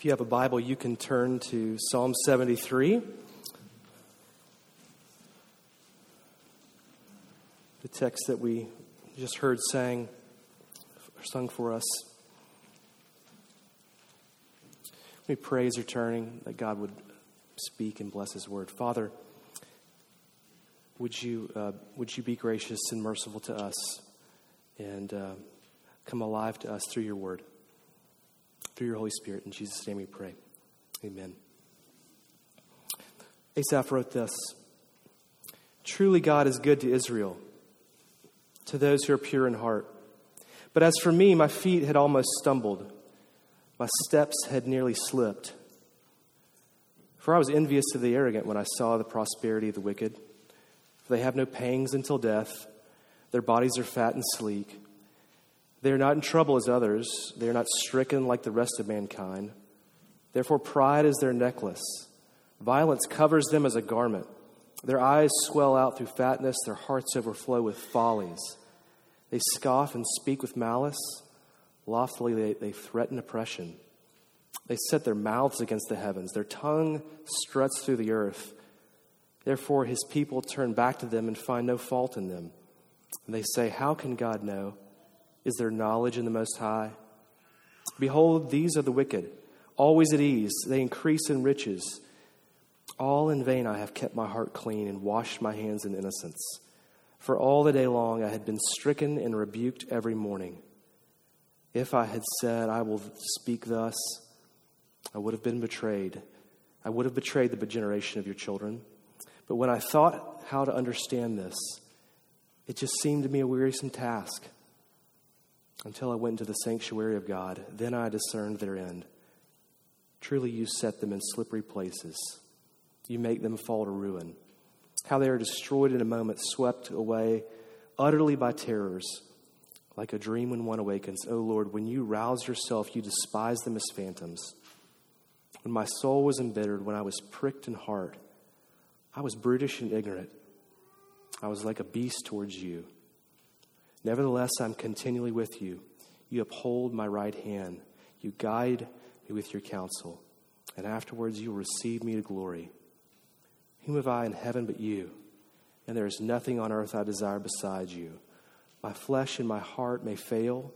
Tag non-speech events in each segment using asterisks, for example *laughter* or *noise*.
If you have a Bible, you can turn to Psalm 73. The text that we just heard sang, sung for us. We pray as turning that God would speak and bless His word. Father, would you, uh, would you be gracious and merciful to us and uh, come alive to us through your word? Through your Holy Spirit. In Jesus' name we pray. Amen. Asaph wrote this Truly, God is good to Israel, to those who are pure in heart. But as for me, my feet had almost stumbled, my steps had nearly slipped. For I was envious of the arrogant when I saw the prosperity of the wicked. For they have no pangs until death, their bodies are fat and sleek. They are not in trouble as others, they are not stricken like the rest of mankind. Therefore, pride is their necklace, violence covers them as a garment. Their eyes swell out through fatness, their hearts overflow with follies. They scoff and speak with malice. Loftily, they, they threaten oppression. They set their mouths against the heavens. Their tongue struts through the earth. Therefore, his people turn back to them and find no fault in them. And they say, How can God know? Is there knowledge in the Most High? Behold, these are the wicked, always at ease. They increase in riches. All in vain I have kept my heart clean and washed my hands in innocence. For all the day long I had been stricken and rebuked every morning. If I had said, I will speak thus, I would have been betrayed. I would have betrayed the generation of your children. But when I thought how to understand this, it just seemed to me a wearisome task until I went into the sanctuary of God. Then I discerned their end. Truly, you set them in slippery places, you make them fall to ruin. How they are destroyed in a moment, swept away utterly by terrors, like a dream when one awakens. O oh Lord, when you rouse yourself, you despise them as phantoms. When my soul was embittered, when I was pricked in heart, I was brutish and ignorant. I was like a beast towards you. Nevertheless, I'm continually with you. You uphold my right hand. You guide me with your counsel. And afterwards, you will receive me to glory. Whom have I in heaven but you? And there is nothing on earth I desire besides you. My flesh and my heart may fail,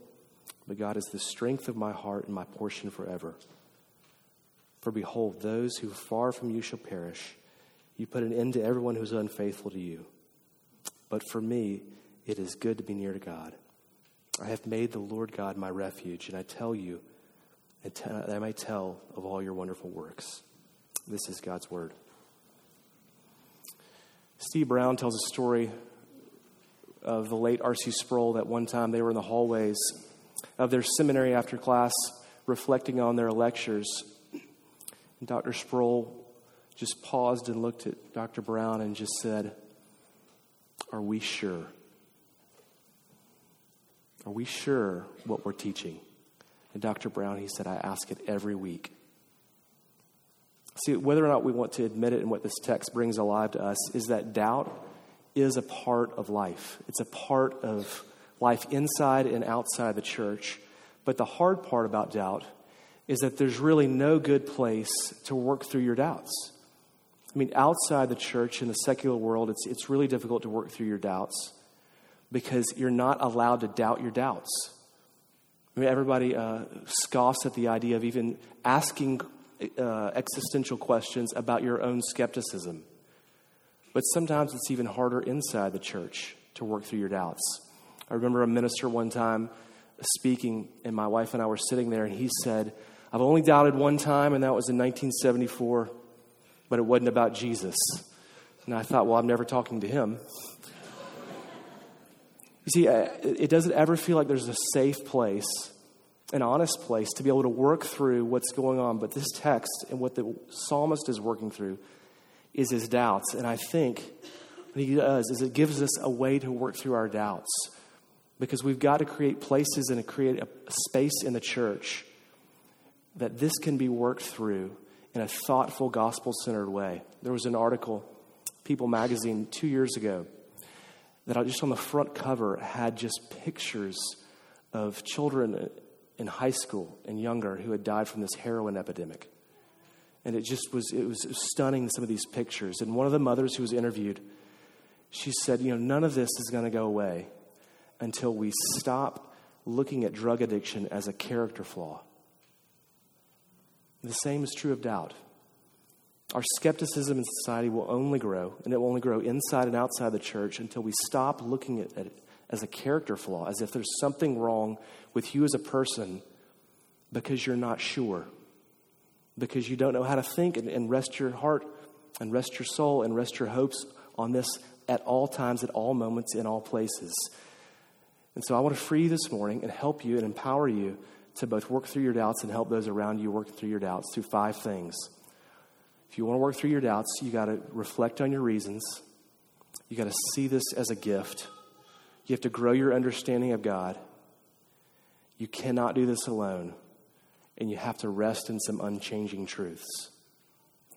but God is the strength of my heart and my portion forever. For behold, those who far from you shall perish. You put an end to everyone who is unfaithful to you. But for me, it is good to be near to God. I have made the Lord God my refuge, and I tell you, and I may tell of all your wonderful works. This is God's word. Steve Brown tells a story of the late R.C. Sproul that one time they were in the hallways of their seminary after class reflecting on their lectures. And Dr. Sproul just paused and looked at Dr. Brown and just said, Are we sure? Are we sure what we're teaching? And Dr. Brown, he said, I ask it every week. See, whether or not we want to admit it and what this text brings alive to us is that doubt is a part of life. It's a part of life inside and outside the church. But the hard part about doubt is that there's really no good place to work through your doubts. I mean, outside the church in the secular world, it's, it's really difficult to work through your doubts because you're not allowed to doubt your doubts. I mean, everybody uh, scoffs at the idea of even asking uh, existential questions about your own skepticism. But sometimes it's even harder inside the church to work through your doubts. I remember a minister one time speaking, and my wife and I were sitting there, and he said, I've only doubted one time, and that was in 1974, but it wasn't about Jesus. And I thought, well, I'm never talking to him. You see, uh, it doesn't ever feel like there's a safe place, an honest place to be able to work through what's going on. But this text and what the psalmist is working through is his doubts. And I think what he does is it gives us a way to work through our doubts because we've got to create places and create a space in the church that this can be worked through in a thoughtful, gospel centered way. There was an article, People magazine, two years ago that just on the front cover had just pictures of children in high school and younger who had died from this heroin epidemic. And it just was, it was stunning, some of these pictures. And one of the mothers who was interviewed, she said, You know, none of this is going to go away until we stop looking at drug addiction as a character flaw. The same is true of doubt. Our skepticism in society will only grow, and it will only grow inside and outside the church until we stop looking at it as a character flaw, as if there's something wrong with you as a person because you're not sure, because you don't know how to think and, and rest your heart and rest your soul and rest your hopes on this at all times, at all moments, in all places. And so I want to free you this morning and help you and empower you to both work through your doubts and help those around you work through your doubts through five things. If you want to work through your doubts, you got to reflect on your reasons. You got to see this as a gift. You have to grow your understanding of God. You cannot do this alone. And you have to rest in some unchanging truths.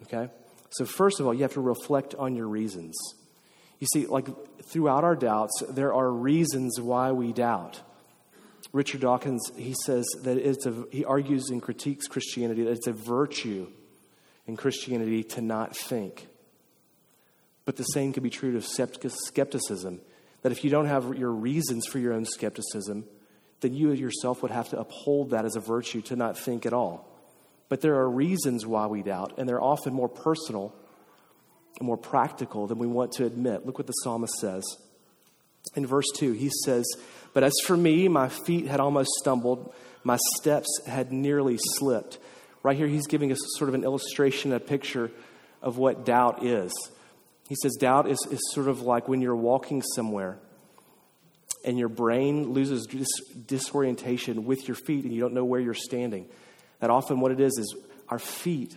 Okay? So, first of all, you have to reflect on your reasons. You see, like throughout our doubts, there are reasons why we doubt. Richard Dawkins, he says that it's a, he argues and critiques Christianity that it's a virtue in Christianity to not think. But the same could be true of skepticism, that if you don't have your reasons for your own skepticism, then you yourself would have to uphold that as a virtue to not think at all. But there are reasons why we doubt, and they're often more personal and more practical than we want to admit. Look what the psalmist says. In verse 2, he says, But as for me, my feet had almost stumbled, my steps had nearly slipped. Right here, he's giving us sort of an illustration, a picture of what doubt is. He says, Doubt is, is sort of like when you're walking somewhere and your brain loses dis- disorientation with your feet and you don't know where you're standing. That often what it is is our feet,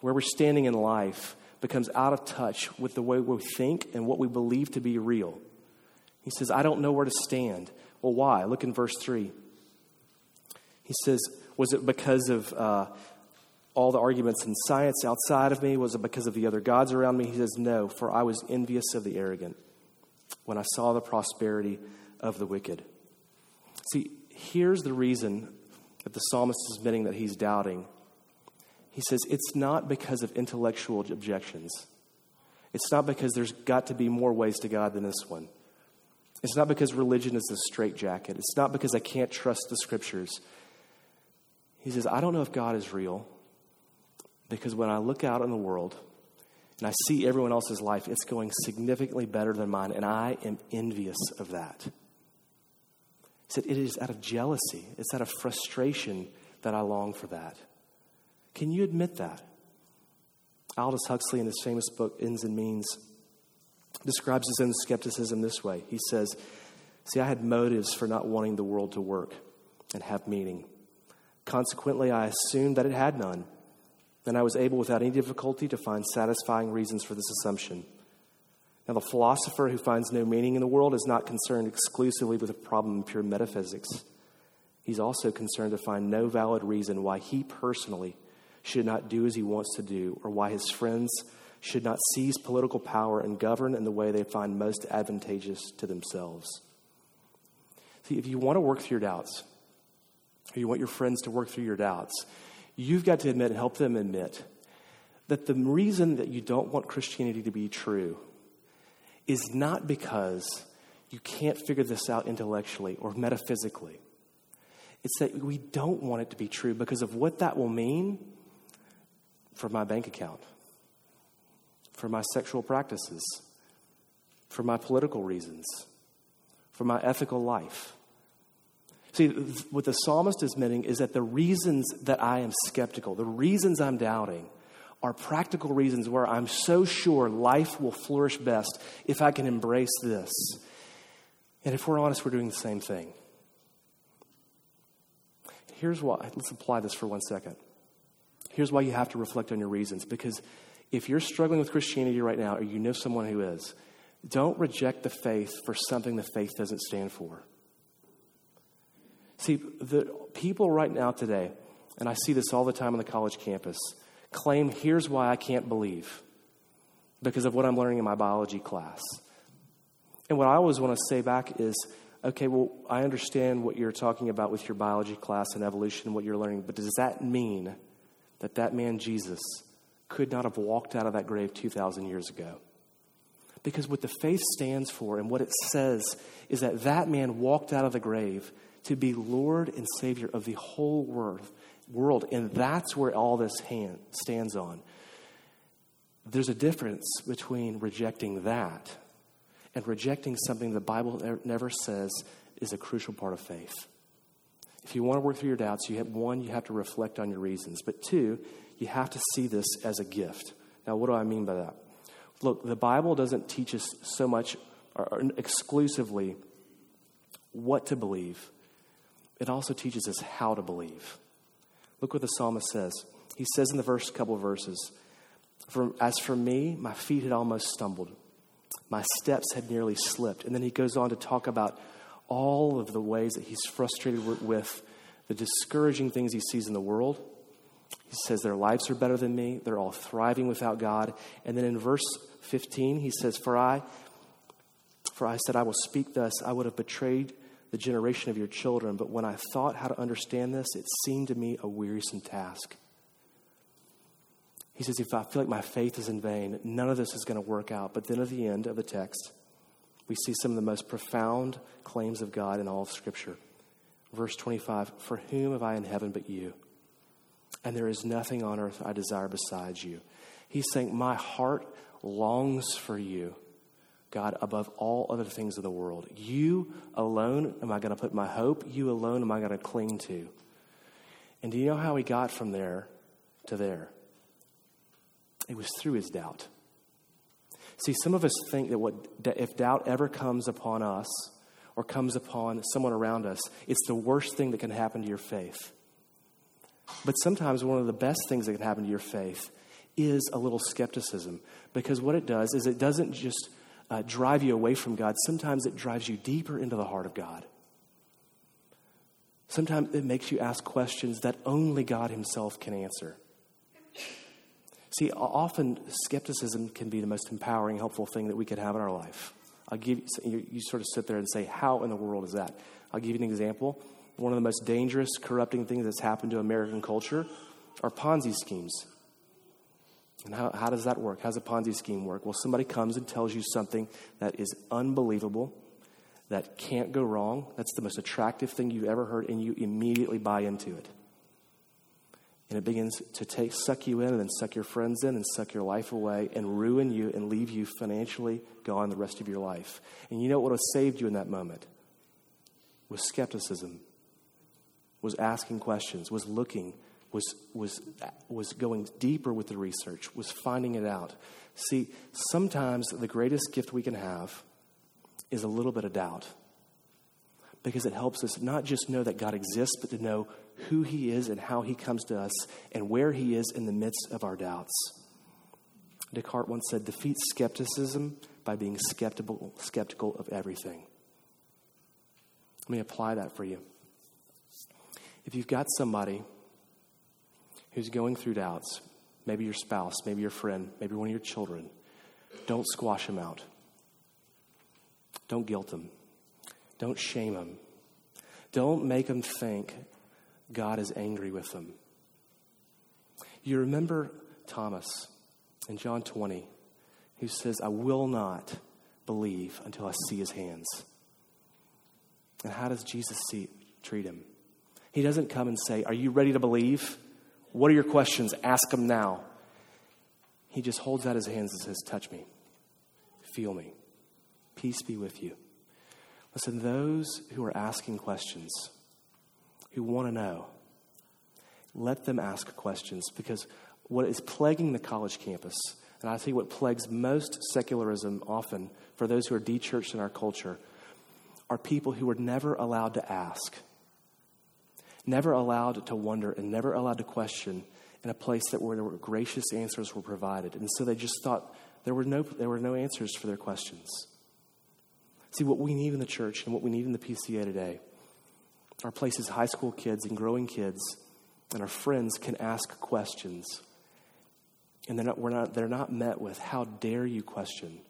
where we're standing in life, becomes out of touch with the way we think and what we believe to be real. He says, I don't know where to stand. Well, why? Look in verse 3. He says, Was it because of uh, all the arguments in science outside of me? Was it because of the other gods around me? He says, No, for I was envious of the arrogant when I saw the prosperity of the wicked. See, here's the reason that the psalmist is admitting that he's doubting he says it's not because of intellectual objections. It's not because there's got to be more ways to God than this one. It's not because religion is a straitjacket. It's not because I can't trust the scriptures. He says, I don't know if God is real because when I look out in the world and I see everyone else's life, it's going significantly better than mine, and I am envious of that. He said, It is out of jealousy, it's out of frustration that I long for that. Can you admit that? Aldous Huxley, in his famous book, Ends and Means, describes his own skepticism this way. He says, See, I had motives for not wanting the world to work and have meaning. Consequently, I assumed that it had none, and I was able without any difficulty to find satisfying reasons for this assumption. Now, the philosopher who finds no meaning in the world is not concerned exclusively with a problem in pure metaphysics. He's also concerned to find no valid reason why he personally should not do as he wants to do, or why his friends should not seize political power and govern in the way they find most advantageous to themselves. See, if you want to work through your doubts, or you want your friends to work through your doubts, you've got to admit and help them admit that the reason that you don't want Christianity to be true is not because you can't figure this out intellectually or metaphysically. It's that we don't want it to be true because of what that will mean for my bank account, for my sexual practices, for my political reasons, for my ethical life. See, what the psalmist is meaning is that the reasons that I am skeptical, the reasons I'm doubting, are practical reasons where I'm so sure life will flourish best if I can embrace this. And if we're honest, we're doing the same thing. Here's why. Let's apply this for one second. Here's why you have to reflect on your reasons. Because if you're struggling with Christianity right now, or you know someone who is, don't reject the faith for something the faith doesn't stand for. See, the people right now today, and I see this all the time on the college campus, claim here's why I can't believe because of what I'm learning in my biology class. And what I always want to say back is okay, well, I understand what you're talking about with your biology class and evolution, and what you're learning, but does that mean that that man, Jesus, could not have walked out of that grave 2,000 years ago? Because what the faith stands for and what it says is that that man walked out of the grave to be Lord and Savior of the whole world. world and that's where all this hand stands on. There's a difference between rejecting that and rejecting something the Bible never says is a crucial part of faith. If you want to work through your doubts, you have one, you have to reflect on your reasons. But two, you have to see this as a gift. Now, what do I mean by that? Look, the Bible doesn't teach us so much or exclusively what to believe, it also teaches us how to believe. Look what the psalmist says. He says in the first couple of verses, for, As for me, my feet had almost stumbled, my steps had nearly slipped. And then he goes on to talk about all of the ways that he's frustrated with the discouraging things he sees in the world. He says their lives are better than me, they're all thriving without God. And then in verse 15, he says, For I, for I said, I will speak thus, I would have betrayed the generation of your children, but when I thought how to understand this, it seemed to me a wearisome task. He says, If I feel like my faith is in vain, none of this is going to work out. But then at the end of the text, we see some of the most profound claims of God in all of Scripture. Verse 25 For whom have I in heaven but you? And there is nothing on earth I desire besides you. He's saying, My heart longs for you, God, above all other things of the world. You alone am I going to put my hope. You alone am I going to cling to. And do you know how he got from there to there? It was through his doubt. See, some of us think that what, if doubt ever comes upon us or comes upon someone around us, it's the worst thing that can happen to your faith. But sometimes one of the best things that can happen to your faith is a little skepticism because what it does is it doesn't just uh, drive you away from God, sometimes it drives you deeper into the heart of God. Sometimes it makes you ask questions that only God Himself can answer. See, often skepticism can be the most empowering, helpful thing that we could have in our life. I'll give you, you sort of sit there and say, How in the world is that? I'll give you an example. One of the most dangerous, corrupting things that's happened to American culture are Ponzi schemes. And how, how does that work? How does a Ponzi scheme work? Well, somebody comes and tells you something that is unbelievable, that can't go wrong, that's the most attractive thing you've ever heard, and you immediately buy into it. And it begins to take, suck you in and then suck your friends in and suck your life away and ruin you and leave you financially gone the rest of your life. And you know what would have saved you in that moment? Was skepticism, was asking questions, was looking, was, was, was going deeper with the research, was finding it out. See, sometimes the greatest gift we can have is a little bit of doubt because it helps us not just know that God exists, but to know who He is and how He comes to us and where He is in the midst of our doubts. Descartes once said, Defeat skepticism by being skeptical, skeptical of everything. Let me apply that for you. If you've got somebody who's going through doubts, maybe your spouse, maybe your friend, maybe one of your children, don't squash them out. Don't guilt them. Don't shame them. Don't make them think God is angry with them. You remember Thomas in John 20, who says, I will not believe until I see his hands. And how does Jesus see, treat him? He doesn't come and say, Are you ready to believe? What are your questions? Ask him now. He just holds out his hands and says, Touch me, feel me, peace be with you. Listen, those who are asking questions, who want to know, let them ask questions because what is plaguing the college campus, and I see what plagues most secularism often for those who are de-churched in our culture, are people who were never allowed to ask never allowed to wonder and never allowed to question in a place that where there were gracious answers were provided. And so they just thought there were no, there were no answers for their questions. See, what we need in the church and what we need in the PCA today are places high school kids and growing kids and our friends can ask questions. And they're not, we're not, they're not met with, how dare you question?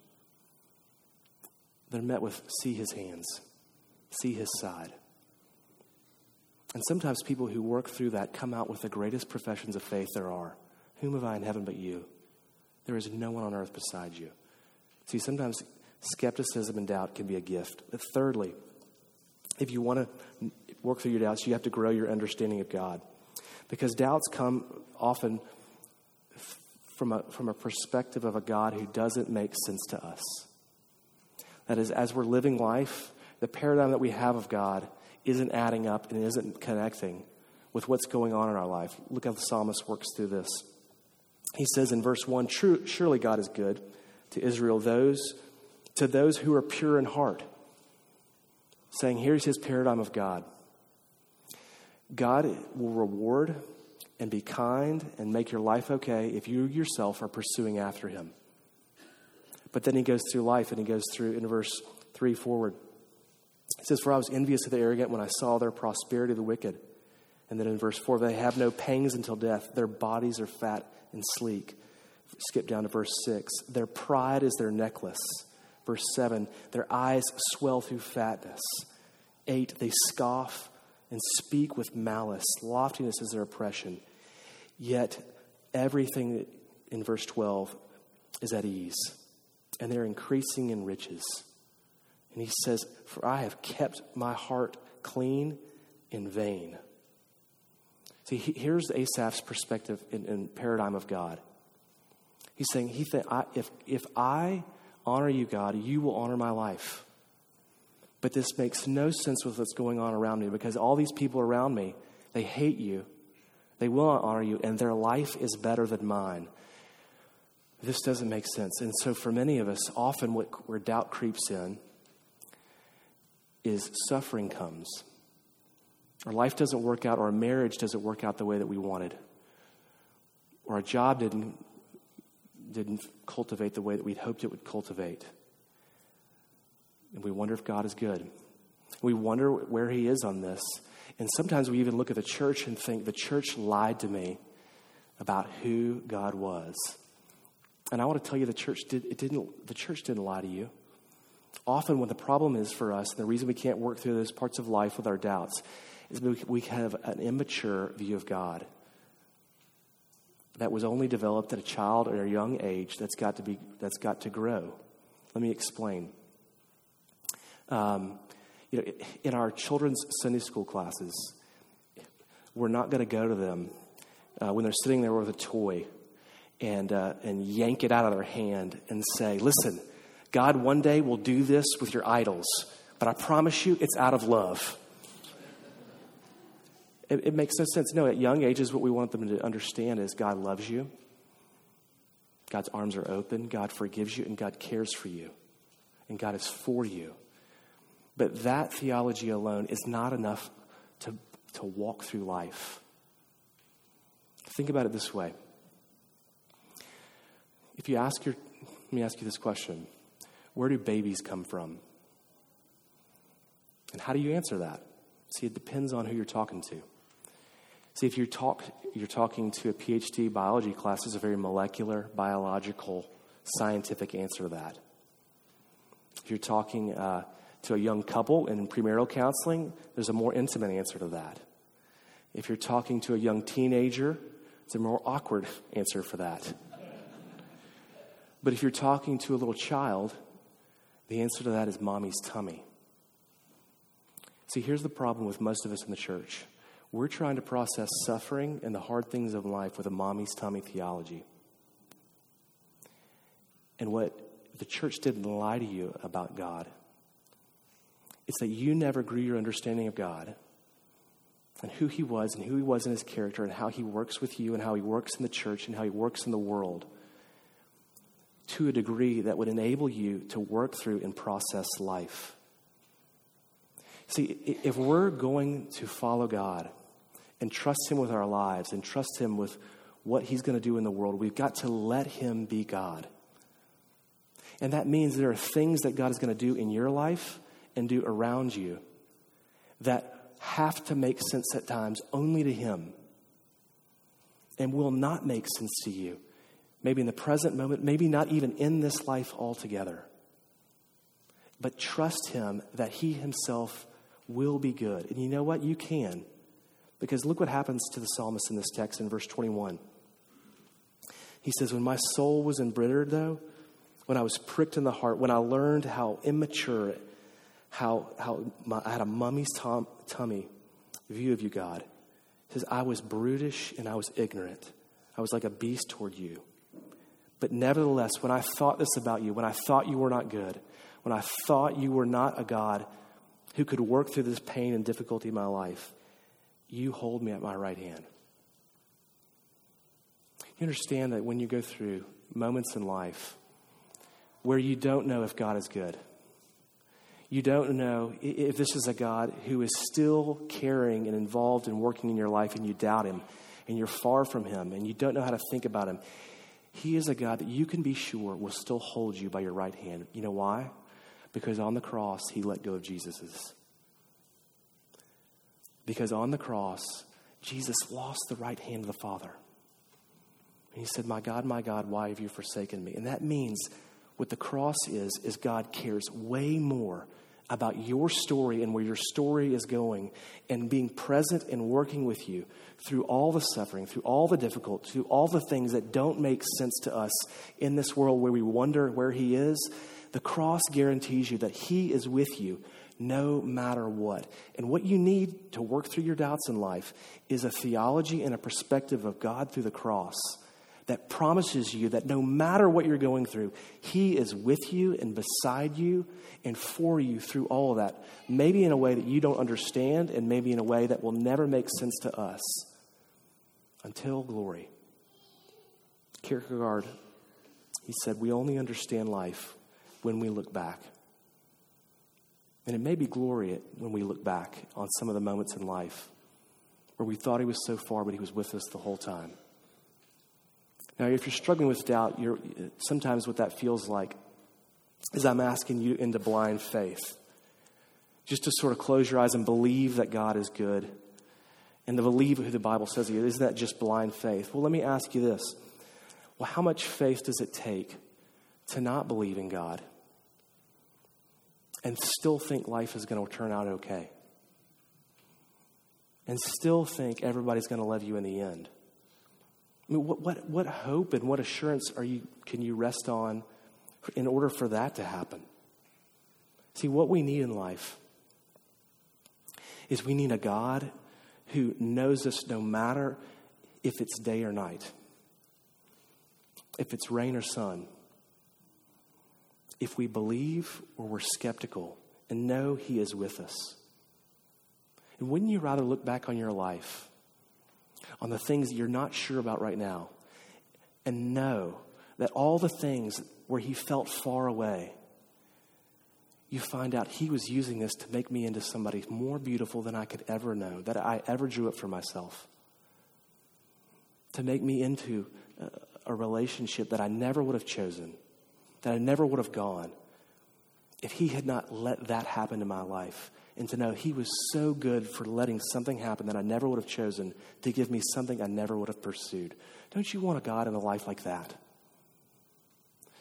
They're met with, see his hands, see his side. And sometimes people who work through that come out with the greatest professions of faith there are. Whom have I in heaven but you? There is no one on earth beside you. See, sometimes skepticism and doubt can be a gift. But thirdly, if you want to work through your doubts, you have to grow your understanding of God. Because doubts come often from a, from a perspective of a God who doesn't make sense to us. That is, as we're living life, the paradigm that we have of God isn't adding up and isn't connecting with what's going on in our life. Look how the psalmist works through this. He says in verse 1 Surely God is good to Israel, those, to those who are pure in heart. Saying, here's his paradigm of God God will reward and be kind and make your life okay if you yourself are pursuing after him. But then he goes through life and he goes through in verse 3 forward. It says, For I was envious of the arrogant when I saw their prosperity, of the wicked. And then in verse 4, they have no pangs until death. Their bodies are fat and sleek. Skip down to verse 6. Their pride is their necklace. Verse 7, their eyes swell through fatness. 8, they scoff and speak with malice. Loftiness is their oppression. Yet everything in verse 12 is at ease, and they're increasing in riches. And he says, For I have kept my heart clean in vain. See, here's Asaph's perspective and, paradigm of God. He's saying, he th- I, if, if I honor you, God, you will honor my life. But this makes no sense with what's going on around me because all these people around me, they hate you. They will not honor you, and their life is better than mine. This doesn't make sense. And so, for many of us, often where doubt creeps in is suffering comes. Our life doesn't work out, or our marriage doesn't work out the way that we wanted, or our job didn't, didn't cultivate the way that we'd hoped it would cultivate. And we wonder if God is good. We wonder where He is on this. And sometimes we even look at the church and think, the church lied to me about who God was. And I want to tell you the church did it didn't the church didn't lie to you. Often what the problem is for us, and the reason we can't work through those parts of life with our doubts, is we have an immature view of God that was only developed at a child or a young age that's got to be that's got to grow. Let me explain. Um, you know, in our children's Sunday school classes, we're not going to go to them uh, when they're sitting there with a toy and, uh, and yank it out of their hand and say, Listen, God one day will do this with your idols, but I promise you it's out of love. It, it makes no sense. No, at young ages, what we want them to understand is God loves you, God's arms are open, God forgives you, and God cares for you, and God is for you. But that theology alone is not enough to, to walk through life. Think about it this way. If you ask your, let me ask you this question Where do babies come from? And how do you answer that? See, it depends on who you're talking to. See, if you're, talk, you're talking to a PhD biology class, there's a very molecular, biological, scientific answer to that. If you're talking uh, to a young couple in premarital counseling, there's a more intimate answer to that. If you're talking to a young teenager, it's a more awkward *laughs* answer for that. But if you're talking to a little child, the answer to that is mommy's tummy. See, here's the problem with most of us in the church. We're trying to process suffering and the hard things of life with a mommy's tummy theology. And what the church didn't lie to you about God it's that you never grew your understanding of God and who He was and who He was in His character and how He works with you and how He works in the church and how He works in the world to a degree that would enable you to work through and process life. See, if we're going to follow God and trust Him with our lives and trust Him with what He's going to do in the world, we've got to let Him be God. And that means there are things that God is going to do in your life and do around you that have to make sense at times only to Him and will not make sense to you. Maybe in the present moment, maybe not even in this life altogether. But trust Him that He Himself will be good. And you know what? You can. Because look what happens to the psalmist in this text in verse 21. He says, When my soul was embittered, though, when I was pricked in the heart, when I learned how immature, how, how my, I had a mummy's tom, tummy view of you, God, he says, I was brutish and I was ignorant. I was like a beast toward you. But nevertheless, when I thought this about you, when I thought you were not good, when I thought you were not a God who could work through this pain and difficulty in my life, you hold me at my right hand. You understand that when you go through moments in life where you don't know if God is good, you don't know if this is a God who is still caring and involved and working in your life, and you doubt Him, and you're far from Him, and you don't know how to think about Him. He is a God that you can be sure will still hold you by your right hand. You know why? Because on the cross, He let go of Jesus's. Because on the cross, Jesus lost the right hand of the Father. And he said, My God, my God, why have you forsaken me? And that means what the cross is, is God cares way more about your story and where your story is going and being present and working with you through all the suffering, through all the difficult, through all the things that don't make sense to us in this world where we wonder where He is. The cross guarantees you that He is with you no matter what. And what you need to work through your doubts in life is a theology and a perspective of God through the cross that promises you that no matter what you're going through, He is with you and beside you and for you through all of that. Maybe in a way that you don't understand, and maybe in a way that will never make sense to us until glory. Kierkegaard, he said, We only understand life when we look back. And it may be glory when we look back on some of the moments in life where we thought He was so far, but He was with us the whole time. Now, if you're struggling with doubt, you're, sometimes what that feels like is I'm asking you into blind faith. Just to sort of close your eyes and believe that God is good and to believe who the Bible says He is. Isn't that just blind faith? Well, let me ask you this. Well, how much faith does it take to not believe in God and still think life is going to turn out okay? And still think everybody's going to love you in the end? I mean, what, what, what hope and what assurance are you, can you rest on in order for that to happen? See, what we need in life is we need a God who knows us no matter if it's day or night, if it's rain or sun, if we believe or we're skeptical and know He is with us. And wouldn't you rather look back on your life on the things that you're not sure about right now and know that all the things where he felt far away, you find out he was using this to make me into somebody more beautiful than I could ever know, that I ever drew up for myself. To make me into a, a relationship that I never would have chosen, that I never would have gone if he had not let that happen in my life and to know He was so good for letting something happen that I never would have chosen to give me something I never would have pursued. Don't you want a God in a life like that?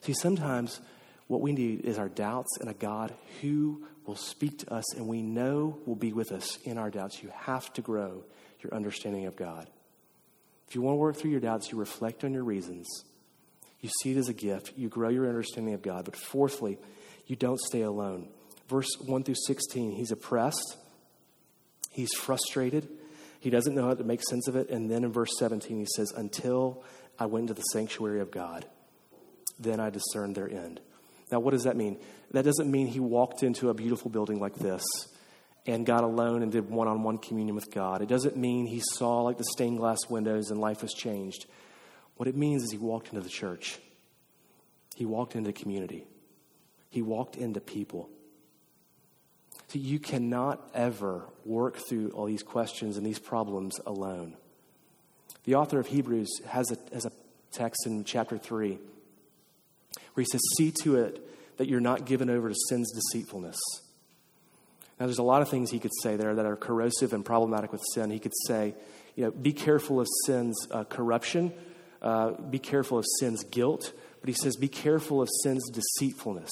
See, sometimes what we need is our doubts and a God who will speak to us and we know will be with us in our doubts. You have to grow your understanding of God. If you want to work through your doubts, you reflect on your reasons. You see it as a gift. You grow your understanding of God. But fourthly, you don't stay alone verse 1 through 16, he's oppressed, he's frustrated, he doesn't know how to make sense of it. And then in verse 17, he says, Until I went to the sanctuary of God, then I discerned their end. Now, what does that mean? That doesn't mean he walked into a beautiful building like this and got alone and did one on one communion with God. It doesn't mean he saw like the stained glass windows and life was changed. What it means is he walked into the church, he walked into community, he walked into people. So you cannot ever work through all these questions and these problems alone. The author of Hebrews has a, has a text in chapter 3 where he says, See to it that you're not given over to sin's deceitfulness. Now, there's a lot of things he could say there that are corrosive and problematic with sin. He could say, you know, be careful of sin's uh, corruption, uh, be careful of sin's guilt, but he says, be careful of sin's deceitfulness.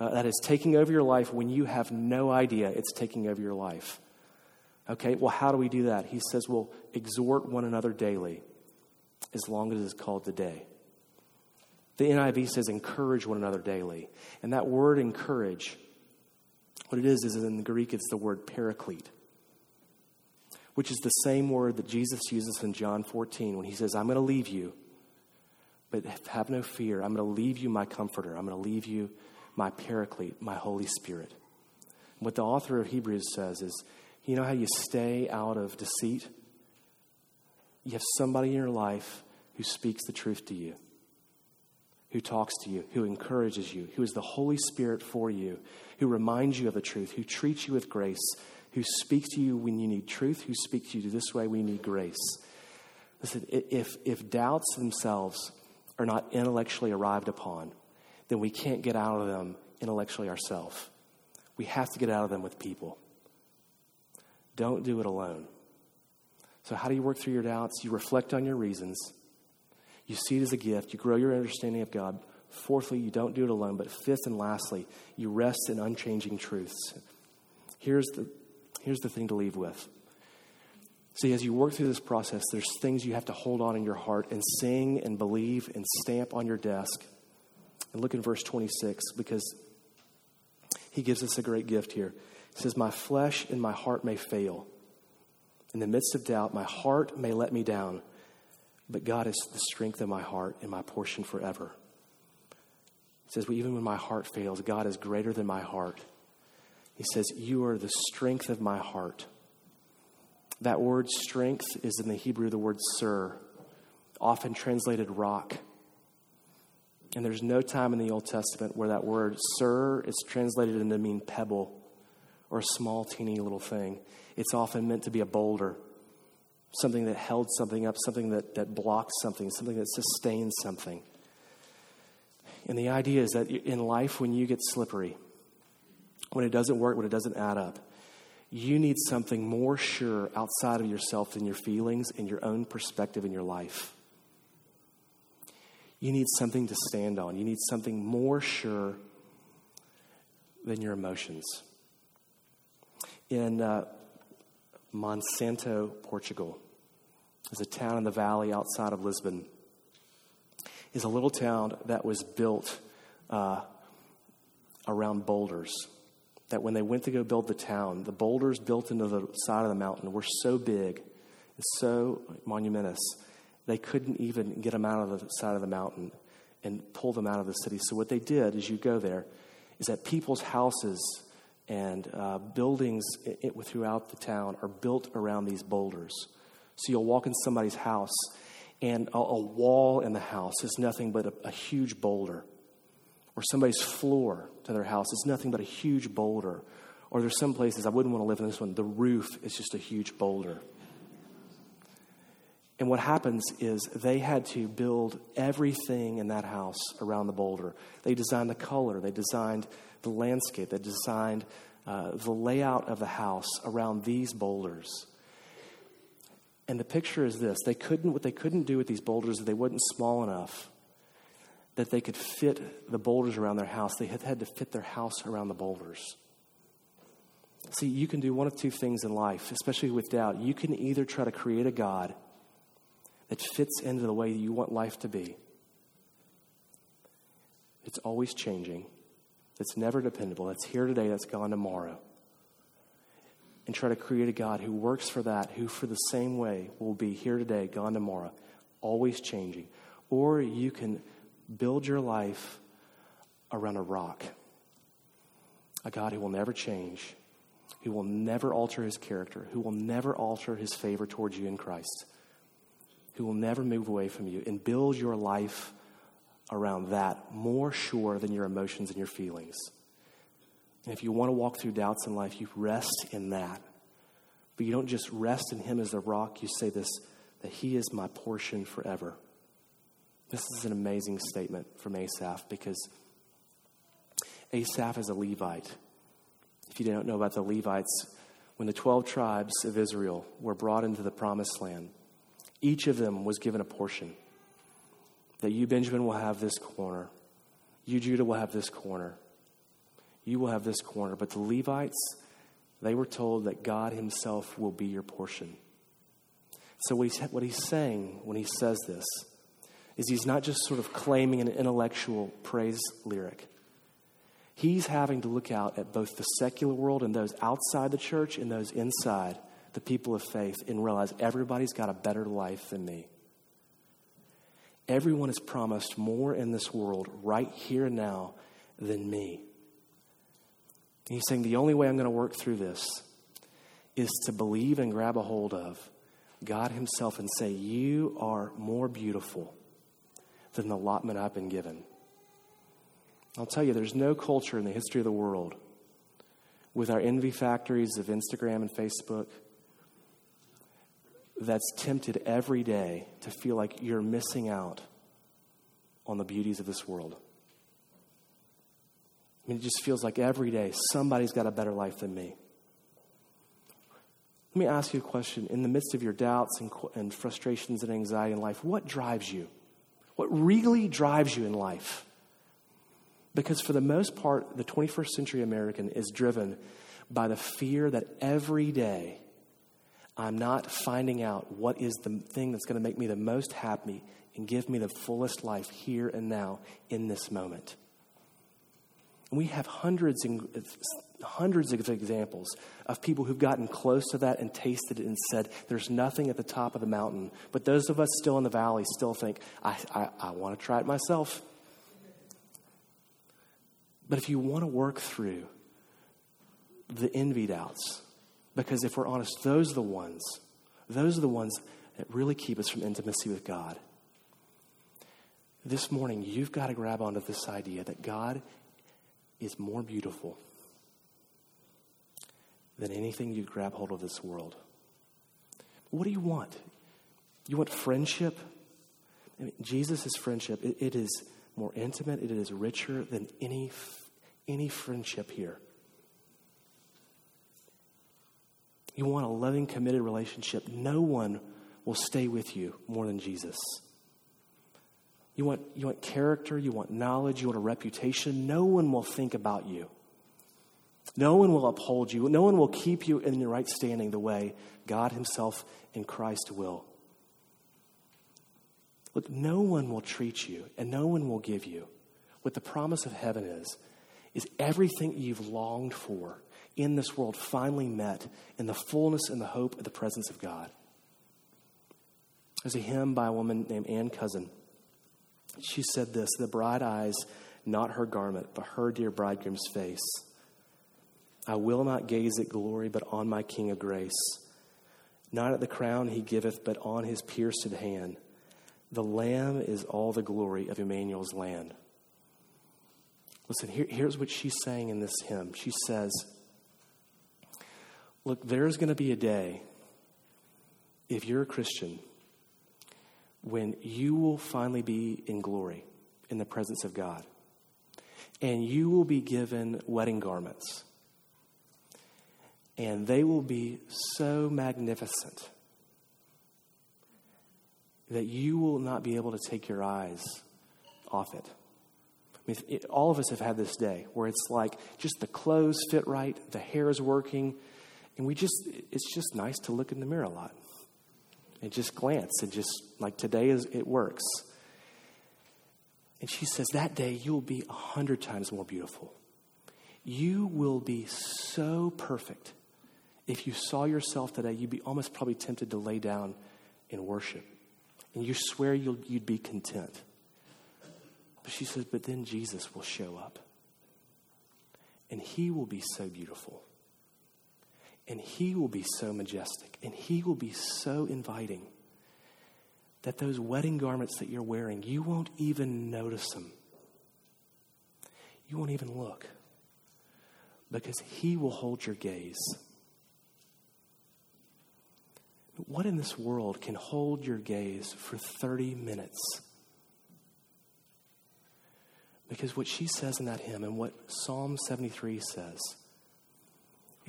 Uh, that is taking over your life when you have no idea it's taking over your life. Okay, well, how do we do that? He says, well, exhort one another daily as long as it is called today. The NIV says encourage one another daily. And that word encourage, what it is, is in the Greek, it's the word paraclete, which is the same word that Jesus uses in John 14 when he says, I'm going to leave you, but have no fear. I'm going to leave you my comforter. I'm going to leave you my paraclete, my Holy Spirit. What the author of Hebrews says is, you know how you stay out of deceit? You have somebody in your life who speaks the truth to you, who talks to you, who encourages you, who is the Holy Spirit for you, who reminds you of the truth, who treats you with grace, who speaks to you when you need truth, who speaks to you this way you need grace. Listen, if, if doubts themselves are not intellectually arrived upon, then we can't get out of them intellectually ourselves. We have to get out of them with people. Don't do it alone. So, how do you work through your doubts? You reflect on your reasons. You see it as a gift. You grow your understanding of God. Fourthly, you don't do it alone. But fifth and lastly, you rest in unchanging truths. Here's the, here's the thing to leave with. See, as you work through this process, there's things you have to hold on in your heart and sing and believe and stamp on your desk. And look in verse 26 because he gives us a great gift here. He says, My flesh and my heart may fail. In the midst of doubt, my heart may let me down, but God is the strength of my heart and my portion forever. He says, well, Even when my heart fails, God is greater than my heart. He says, You are the strength of my heart. That word strength is in the Hebrew the word tsur, often translated rock. And there's no time in the Old Testament where that word tsur is translated into mean pebble or a small, teeny little thing. It's often meant to be a boulder, something that held something up, something that, that blocked something, something that sustained something. And the idea is that in life, when you get slippery, when it doesn't work, when it doesn't add up, you need something more sure outside of yourself than your feelings and your own perspective in your life. You need something to stand on. You need something more sure than your emotions in uh, Monsanto, Portugal. is a town in the valley outside of Lisbon. Is a little town that was built uh, around boulders. That when they went to go build the town, the boulders built into the side of the mountain were so big and so monumentous, they couldn't even get them out of the side of the mountain and pull them out of the city. So, what they did as you go there is that people's houses and uh, buildings it, it, throughout the town are built around these boulders. So you'll walk in somebody's house, and a, a wall in the house is nothing but a, a huge boulder. Or somebody's floor to their house is nothing but a huge boulder. Or there's some places, I wouldn't want to live in this one, the roof is just a huge boulder. And what happens is they had to build everything in that house around the boulder. They designed the color, they designed the landscape, they designed uh, the layout of the house around these boulders. And the picture is this they couldn't, what they couldn't do with these boulders is they weren't small enough that they could fit the boulders around their house. They had, had to fit their house around the boulders. See, you can do one of two things in life, especially with doubt. You can either try to create a God that fits into the way you want life to be, it's always changing it's never dependable, that's here today, that's gone tomorrow. And try to create a God who works for that, who for the same way will be here today, gone tomorrow, always changing. Or you can build your life around a rock, a God who will never change, who will never alter his character, who will never alter his favor towards you in Christ, who will never move away from you, and build your life around that more sure than your emotions and your feelings. And if you want to walk through doubts in life, you rest in that. But you don't just rest in Him as a rock, you say this that He is my portion forever. This is an amazing statement from Asaph because Asaph is a Levite. If you don't know about the Levites, when the 12 tribes of Israel were brought into the promised land, each of them was given a portion that you, Benjamin, will have this corner. You, Judah, will have this corner. you will have this corner. But the Levites, they were told that God Himself will be your portion. So, what he's, saying when he says this is he's not just sort of claiming an intellectual praise lyric. He's having to look out at both the secular world and those outside the church and those inside, the people of faith, and realize everybody's got a better life than me. Everyone is promised more in this world right here and now than me. And he's saying the only way I'm going to work through this is to believe and grab a hold of God Himself and say, You are more beautiful than the allotment I've been given. I'll tell you, there's no culture in the history of the world with our envy factories of Instagram and Facebook that's tempted every day to feel like you're missing out on the beauties of this world. I mean, it just feels like every day somebody's got a better life than me. Let me ask you a question. In the midst of your doubts and, and frustrations and anxiety in life, what drives you? What really drives you in life? Because for the most part, the 21st century American is driven by the fear that every day I'm not finding out what is the thing that's going to make me the most happy and give me the fullest life here and now in this moment. And we have hundreds and hundreds of examples of people who've gotten close to that and tasted it and said, There's nothing at the top of the mountain. But those of us still in the valley still think, I, I, I want to try it myself. But if you want to work through the envy doubts, because if we're honest, those are the ones, those are the ones that really keep us from intimacy with God. This morning, you've got to grab onto this idea that God is more beautiful than anything you'd grab hold of this world. What do you want? You want friendship? I mean, Jesus' friendship, it, it is more intimate, it is richer than any, any friendship here. You want a loving, committed relationship. No one will stay with you more than Jesus. You want, you want character, you want knowledge, you want a reputation. No one will think about you. No one will uphold you. No one will keep you in your right standing the way God Himself in Christ will. Look, no one will treat you and no one will give you what the promise of heaven is, is everything you've longed for in this world finally met in the fullness and the hope of the presence of God. There's a hymn by a woman named Anne Cousin she said this The bride eyes not her garment, but her dear bridegroom's face. I will not gaze at glory, but on my King of grace. Not at the crown he giveth, but on his pierced hand. The Lamb is all the glory of Immanuel's land. Listen, here, here's what she's saying in this hymn. She says, Look, there's going to be a day, if you're a Christian, when you will finally be in glory in the presence of God. And you will be given wedding garments. And they will be so magnificent that you will not be able to take your eyes off it. I mean, it, all of us have had this day where it's like just the clothes fit right, the hair is working, and we just, it's just nice to look in the mirror a lot and just glance and just like today is it works. And she says, That day you'll be a hundred times more beautiful. You will be so perfect. If you saw yourself today, you'd be almost probably tempted to lay down in worship. And you swear you'll, you'd be content. But she says, But then Jesus will show up. And he will be so beautiful. And He will be so majestic and He will be so inviting that those wedding garments that you're wearing, you won't even notice them. You won't even look because He will hold your gaze. What in this world can hold your gaze for 30 minutes? Because what she says in that hymn and what Psalm 73 says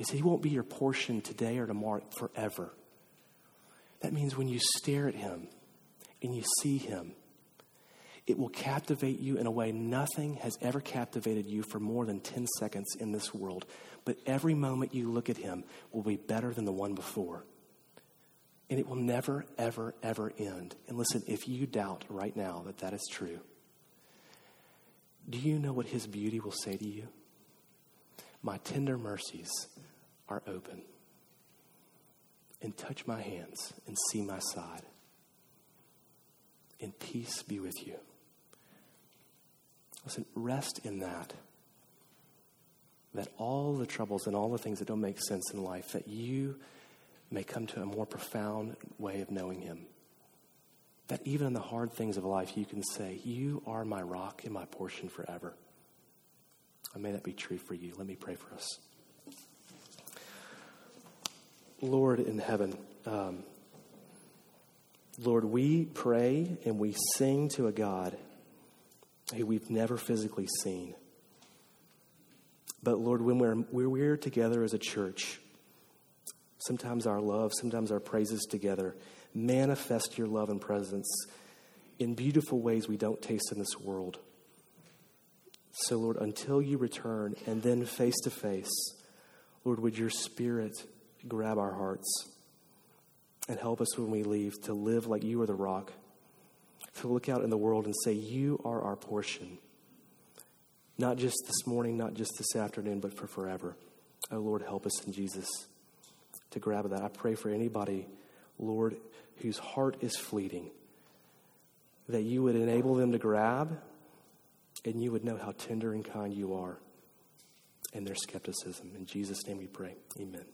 is He won't be your portion today or tomorrow, forever. That means when you stare at Him and you see Him, It will captivate you in a way nothing has ever captivated you for more than 10 seconds in this world. But every moment you look at him will be better than the one before. And it will never, ever, ever end. And listen, if you doubt right now that that is true, do you know what his beauty will say to you? My tender mercies are open. And touch my hands and see my side. And peace be with you. Listen, rest in that. That all the troubles and all the things that don't make sense in life, that you may come to a more profound way of knowing Him. That even in the hard things of life, you can say, You are my rock and my portion forever. And may that be true for you. Let me pray for us. Lord in heaven, um, Lord, we pray and we sing to a God who we've never physically seen. But Lord, when we're, when we're together as a church, sometimes our love, sometimes our praises together, manifest your love and presence in beautiful ways we don't taste in this world. So, Lord, until you return and then face to face, Lord, would your spirit grab our hearts and help us when we leave to live like you are the rock to look out in the world and say, You are our portion. Not just this morning, not just this afternoon, but for forever. Oh, Lord, help us in Jesus to grab that. I pray for anybody, Lord, whose heart is fleeting, that you would enable them to grab and you would know how tender and kind you are and their skepticism. In Jesus' name we pray. Amen.